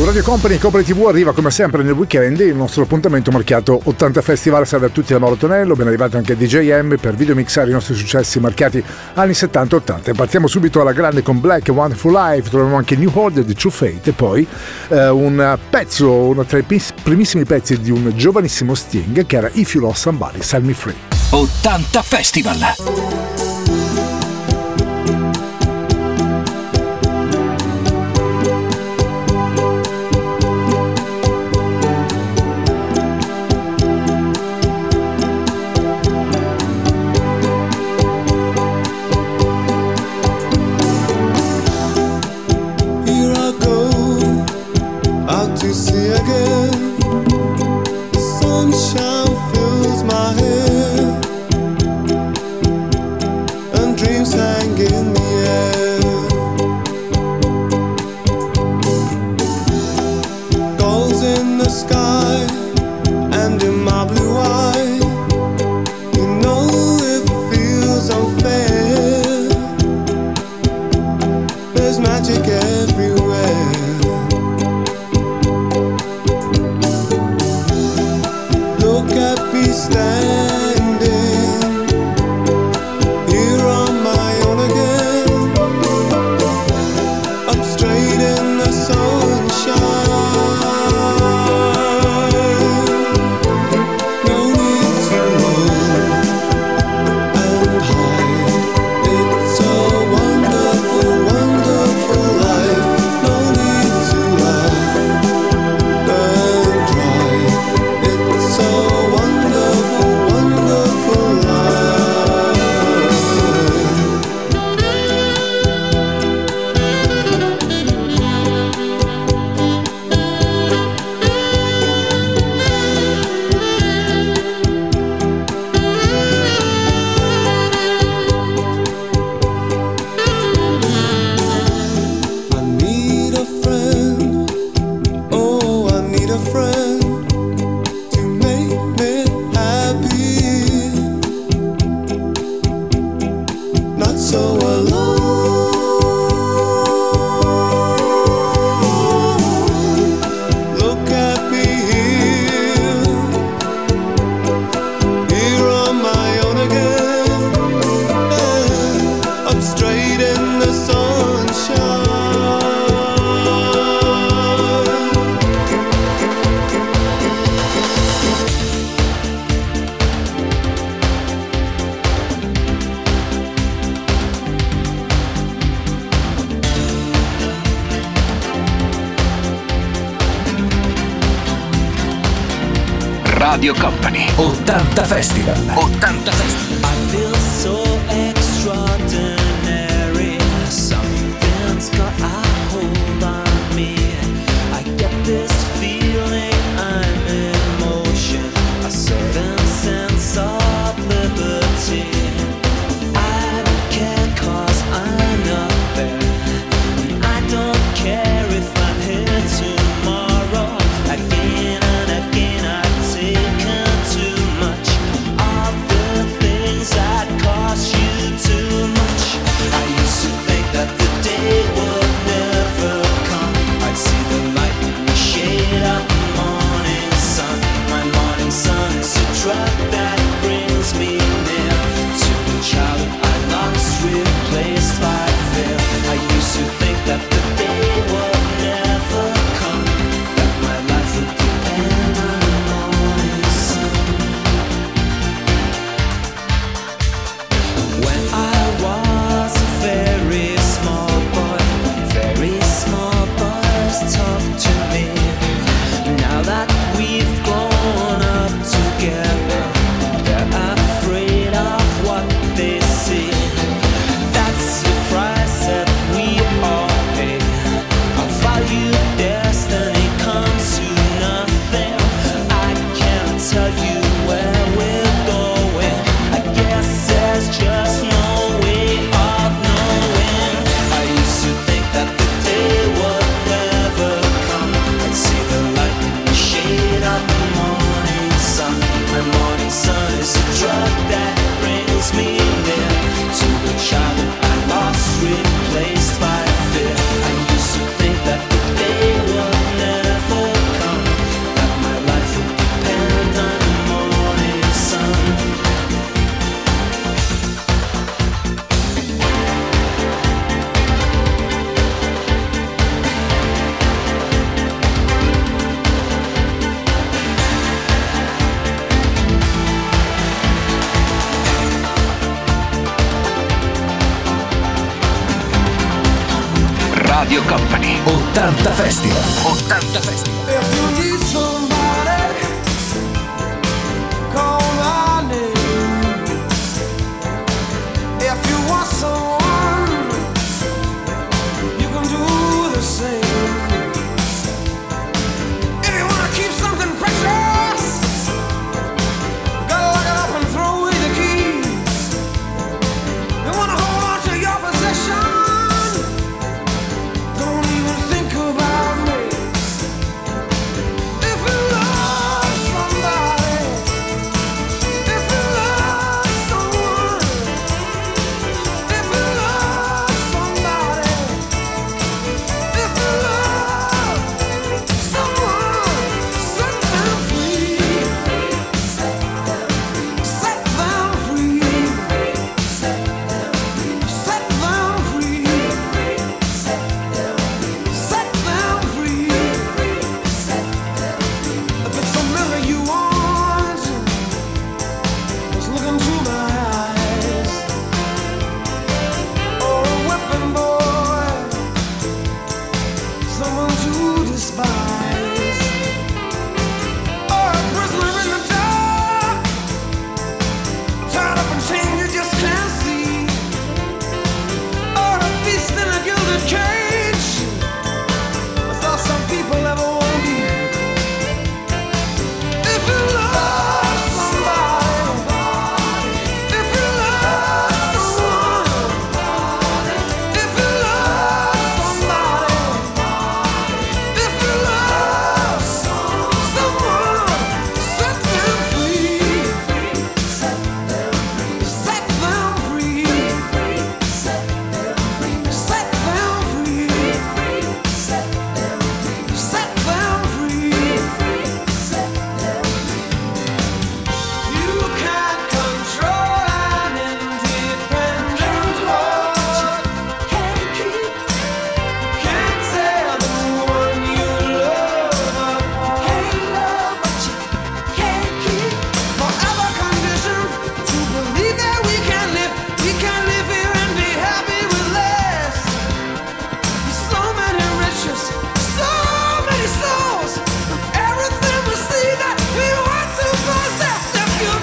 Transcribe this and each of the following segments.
Su Radio Company Company TV arriva come sempre nel weekend il nostro appuntamento marchiato 80 Festival. Salve a tutti da Mauro Tonello, ben arrivato anche a DJM per videomixare i nostri successi marchiati anni 70-80. Partiamo subito alla grande con Black Wonderful Life, troviamo anche New Order di True Fate e poi eh, un pezzo, uno tra i primissimi pezzi di un giovanissimo Sting che era If You Lost Somebody, Set Me Free. 80 Festival! Radio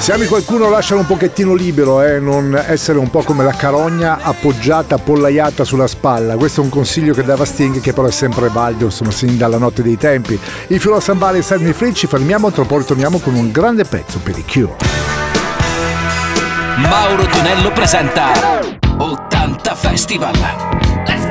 Se ami qualcuno lascialo un pochettino libero, eh, non essere un po' come la carogna appoggiata, appollaiata sulla spalla. Questo è un consiglio che dava Sting che però è sempre valido, insomma, sin dalla notte dei tempi. Il filo sambale sta nei free, ci fermiamo, tra poco ritorniamo con un grande pezzo per i Cure. Mauro Tonello presenta 80 Festival. Let's!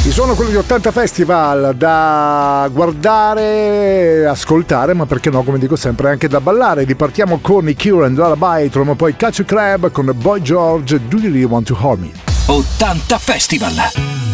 Ci sono quelli di 80 Festival da guardare, ascoltare, ma perché no, come dico sempre, anche da ballare. Ripartiamo con i Cure and Lullaby, troviamo poi Catch Crab con Boy George, Do You Really Want to Harm Me? 80 Festival!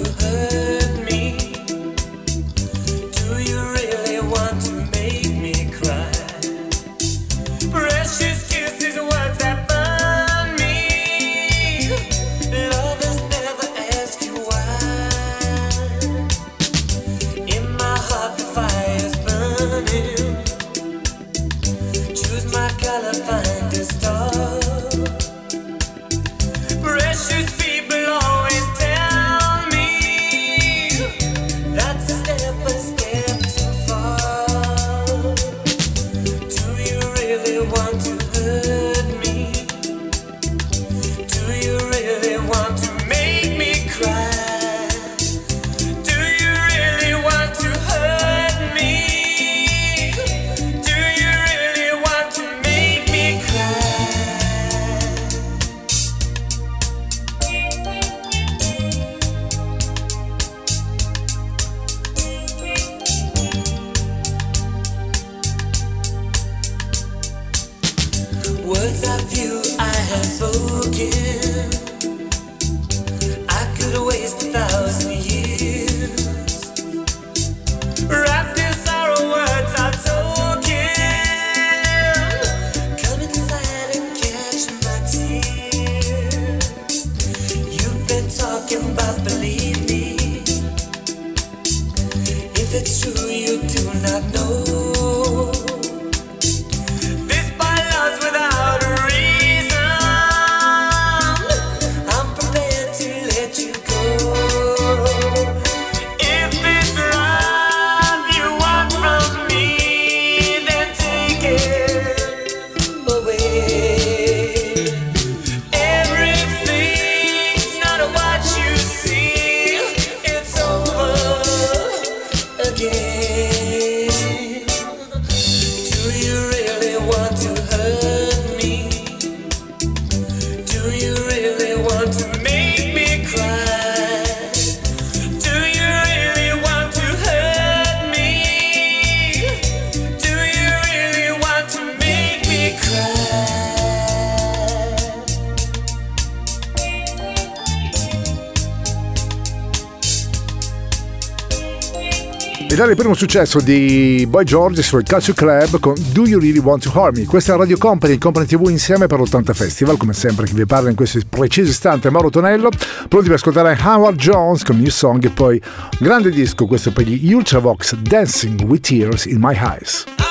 Il primo successo di Boy George sul Culture Club con Do You Really Want to Harm Me? Questa è Radio Company, Company TV insieme per l'80 Festival, come sempre chi vi parla in questo preciso istante Mauro Tonello, pronti per ascoltare Howard Jones con New Song e poi grande disco questo per gli Ultravox Dancing with Tears in My Eyes.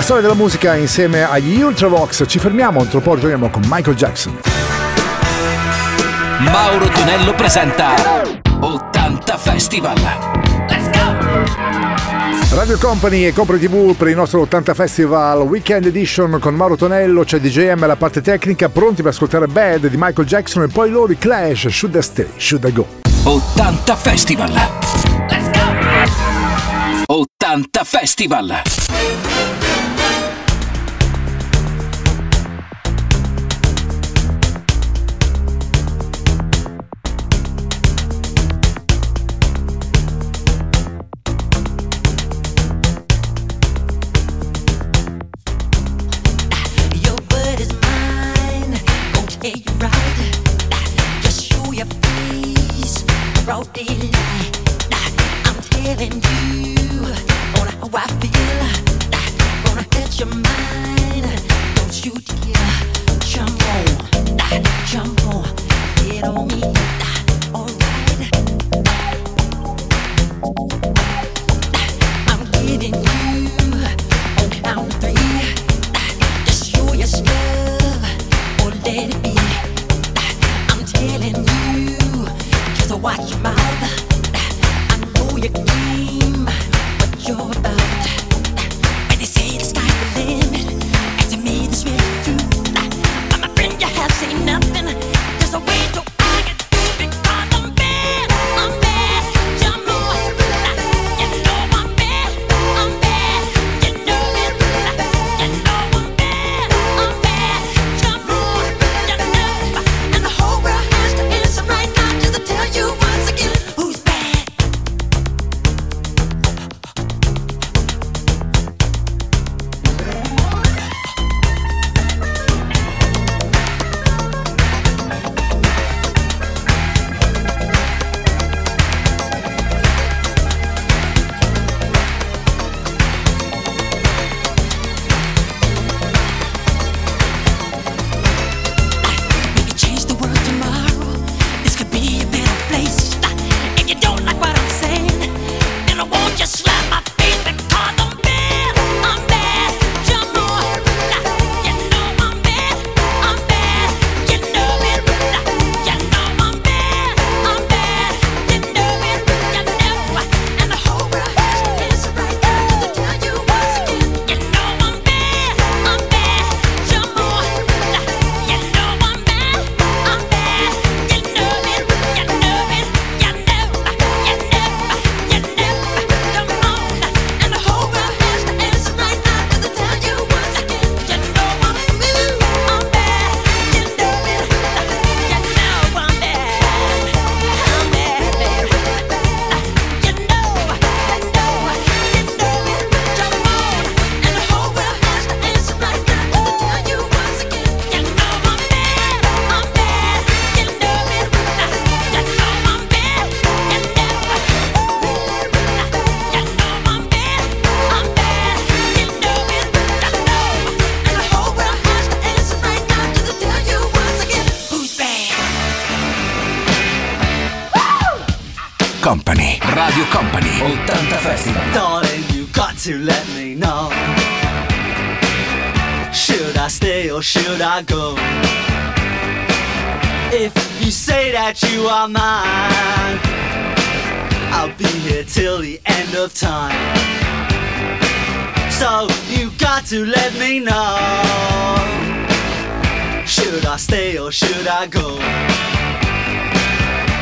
La storia della musica insieme agli Ultravox. Ci fermiamo, tra poco torniamo con Michael Jackson. Mauro Tonello presenta 80 Festival. Let's go! Radio Company e Compre TV per il nostro 80 Festival Weekend Edition con Mauro Tonello, c'è DJM alla parte tecnica, pronti per ascoltare Bad di Michael Jackson e poi loro i Clash, Should I Stay, Should I Go. 80 Festival. Let's go! 80 Festival. Company. Radio Company. 80 Festival. Darling, you got to let me know. Should I stay or should I go? If you say that you are mine, I'll be here till the end of time. So you got to let me know. Should I stay or should I go?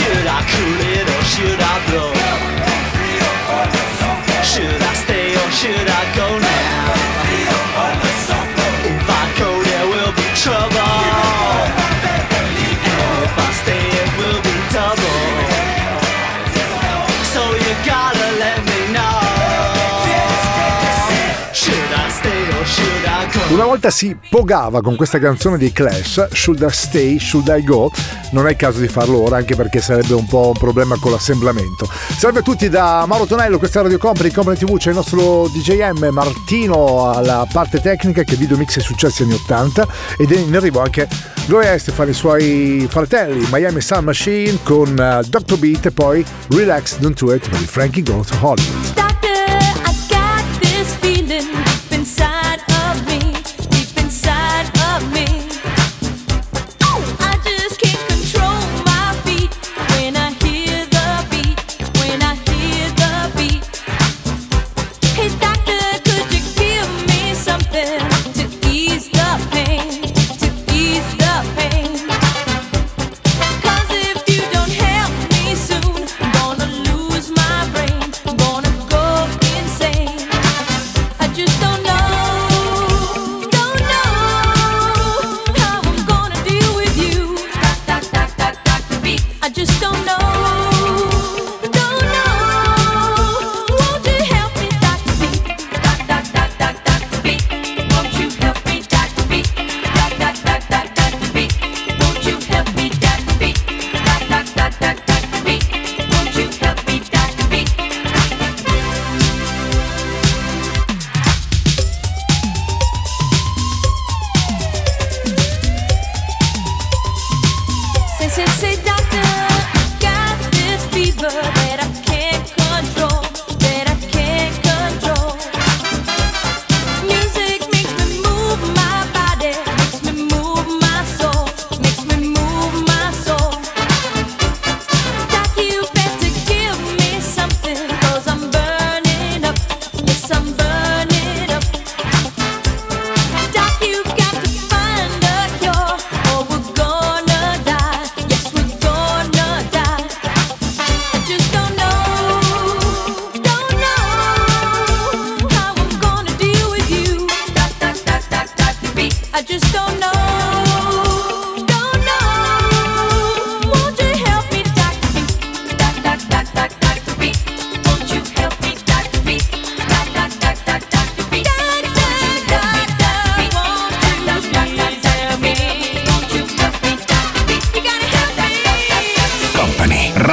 Should I cool it or should I blow? Should I stay or should I go now? Una volta si pogava con questa canzone dei Clash, Should I Stay, Should I Go? Non è il caso di farlo ora, anche perché sarebbe un po' un problema con l'assemblamento. Salve a tutti da Mauro Tonello, questa è Radio Company, Company TV, c'è il nostro DJM Martino alla parte tecnica che video mix è successi anni 80 ed è in arrivo anche Gloria Estefan e i suoi fratelli Miami Sun Machine con uh, Dr. Beat e poi Relax Don't Do It per Frankie Go to Hollywood.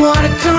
wanna come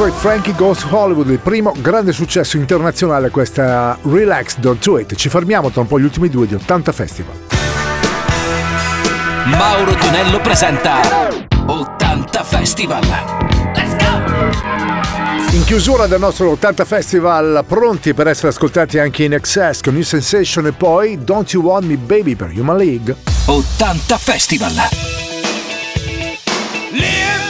suoi Frankie Goes Hollywood, il primo grande successo internazionale questa Relax Don't Do It. Ci fermiamo tra un po' gli ultimi due di 80 Festival. Mauro Tonello presenta 80 Festival. Let's go! In chiusura del nostro 80 Festival, pronti per essere ascoltati anche in excess con New Sensation e poi Don't You Want Me Baby per Human League. 80 Festival. Live!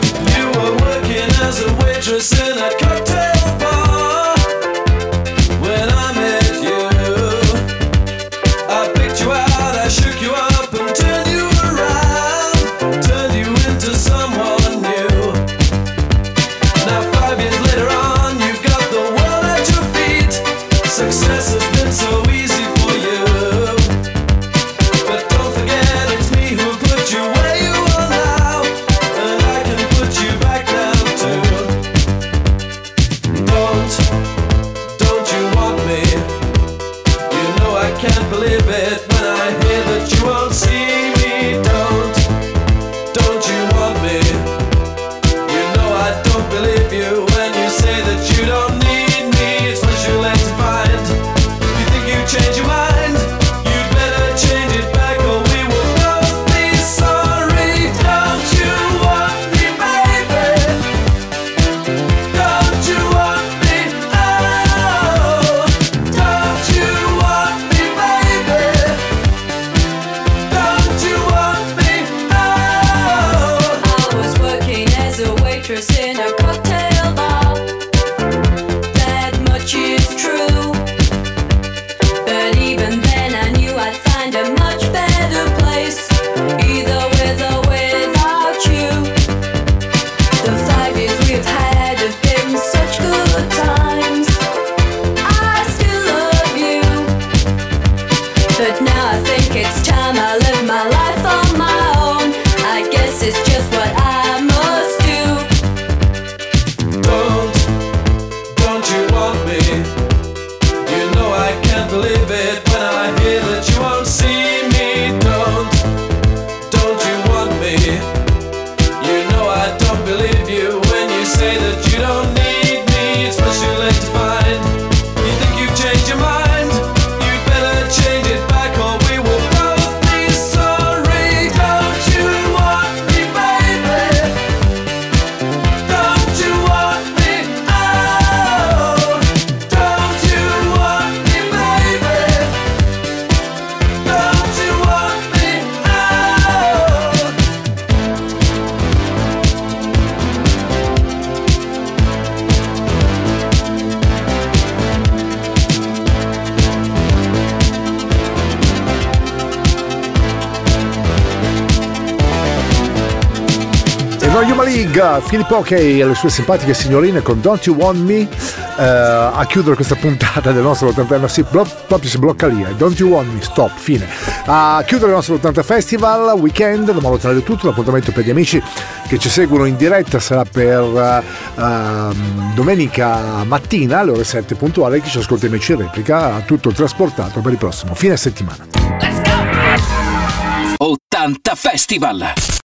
believe it. Filippo Okey e le sue simpatiche signorine con Don't You Want Me eh, a chiudere questa puntata del nostro 80 sì, blo- proprio si blocca lì eh. Don't You Want Me, stop, fine a chiudere il nostro 80 Festival weekend, domani lo è tutto, l'appuntamento per gli amici che ci seguono in diretta sarà per eh, ehm, domenica mattina alle ore 7 puntuali, chi ci ascolta invece in replica tutto trasportato per il prossimo fine settimana Let's go! 80 Festival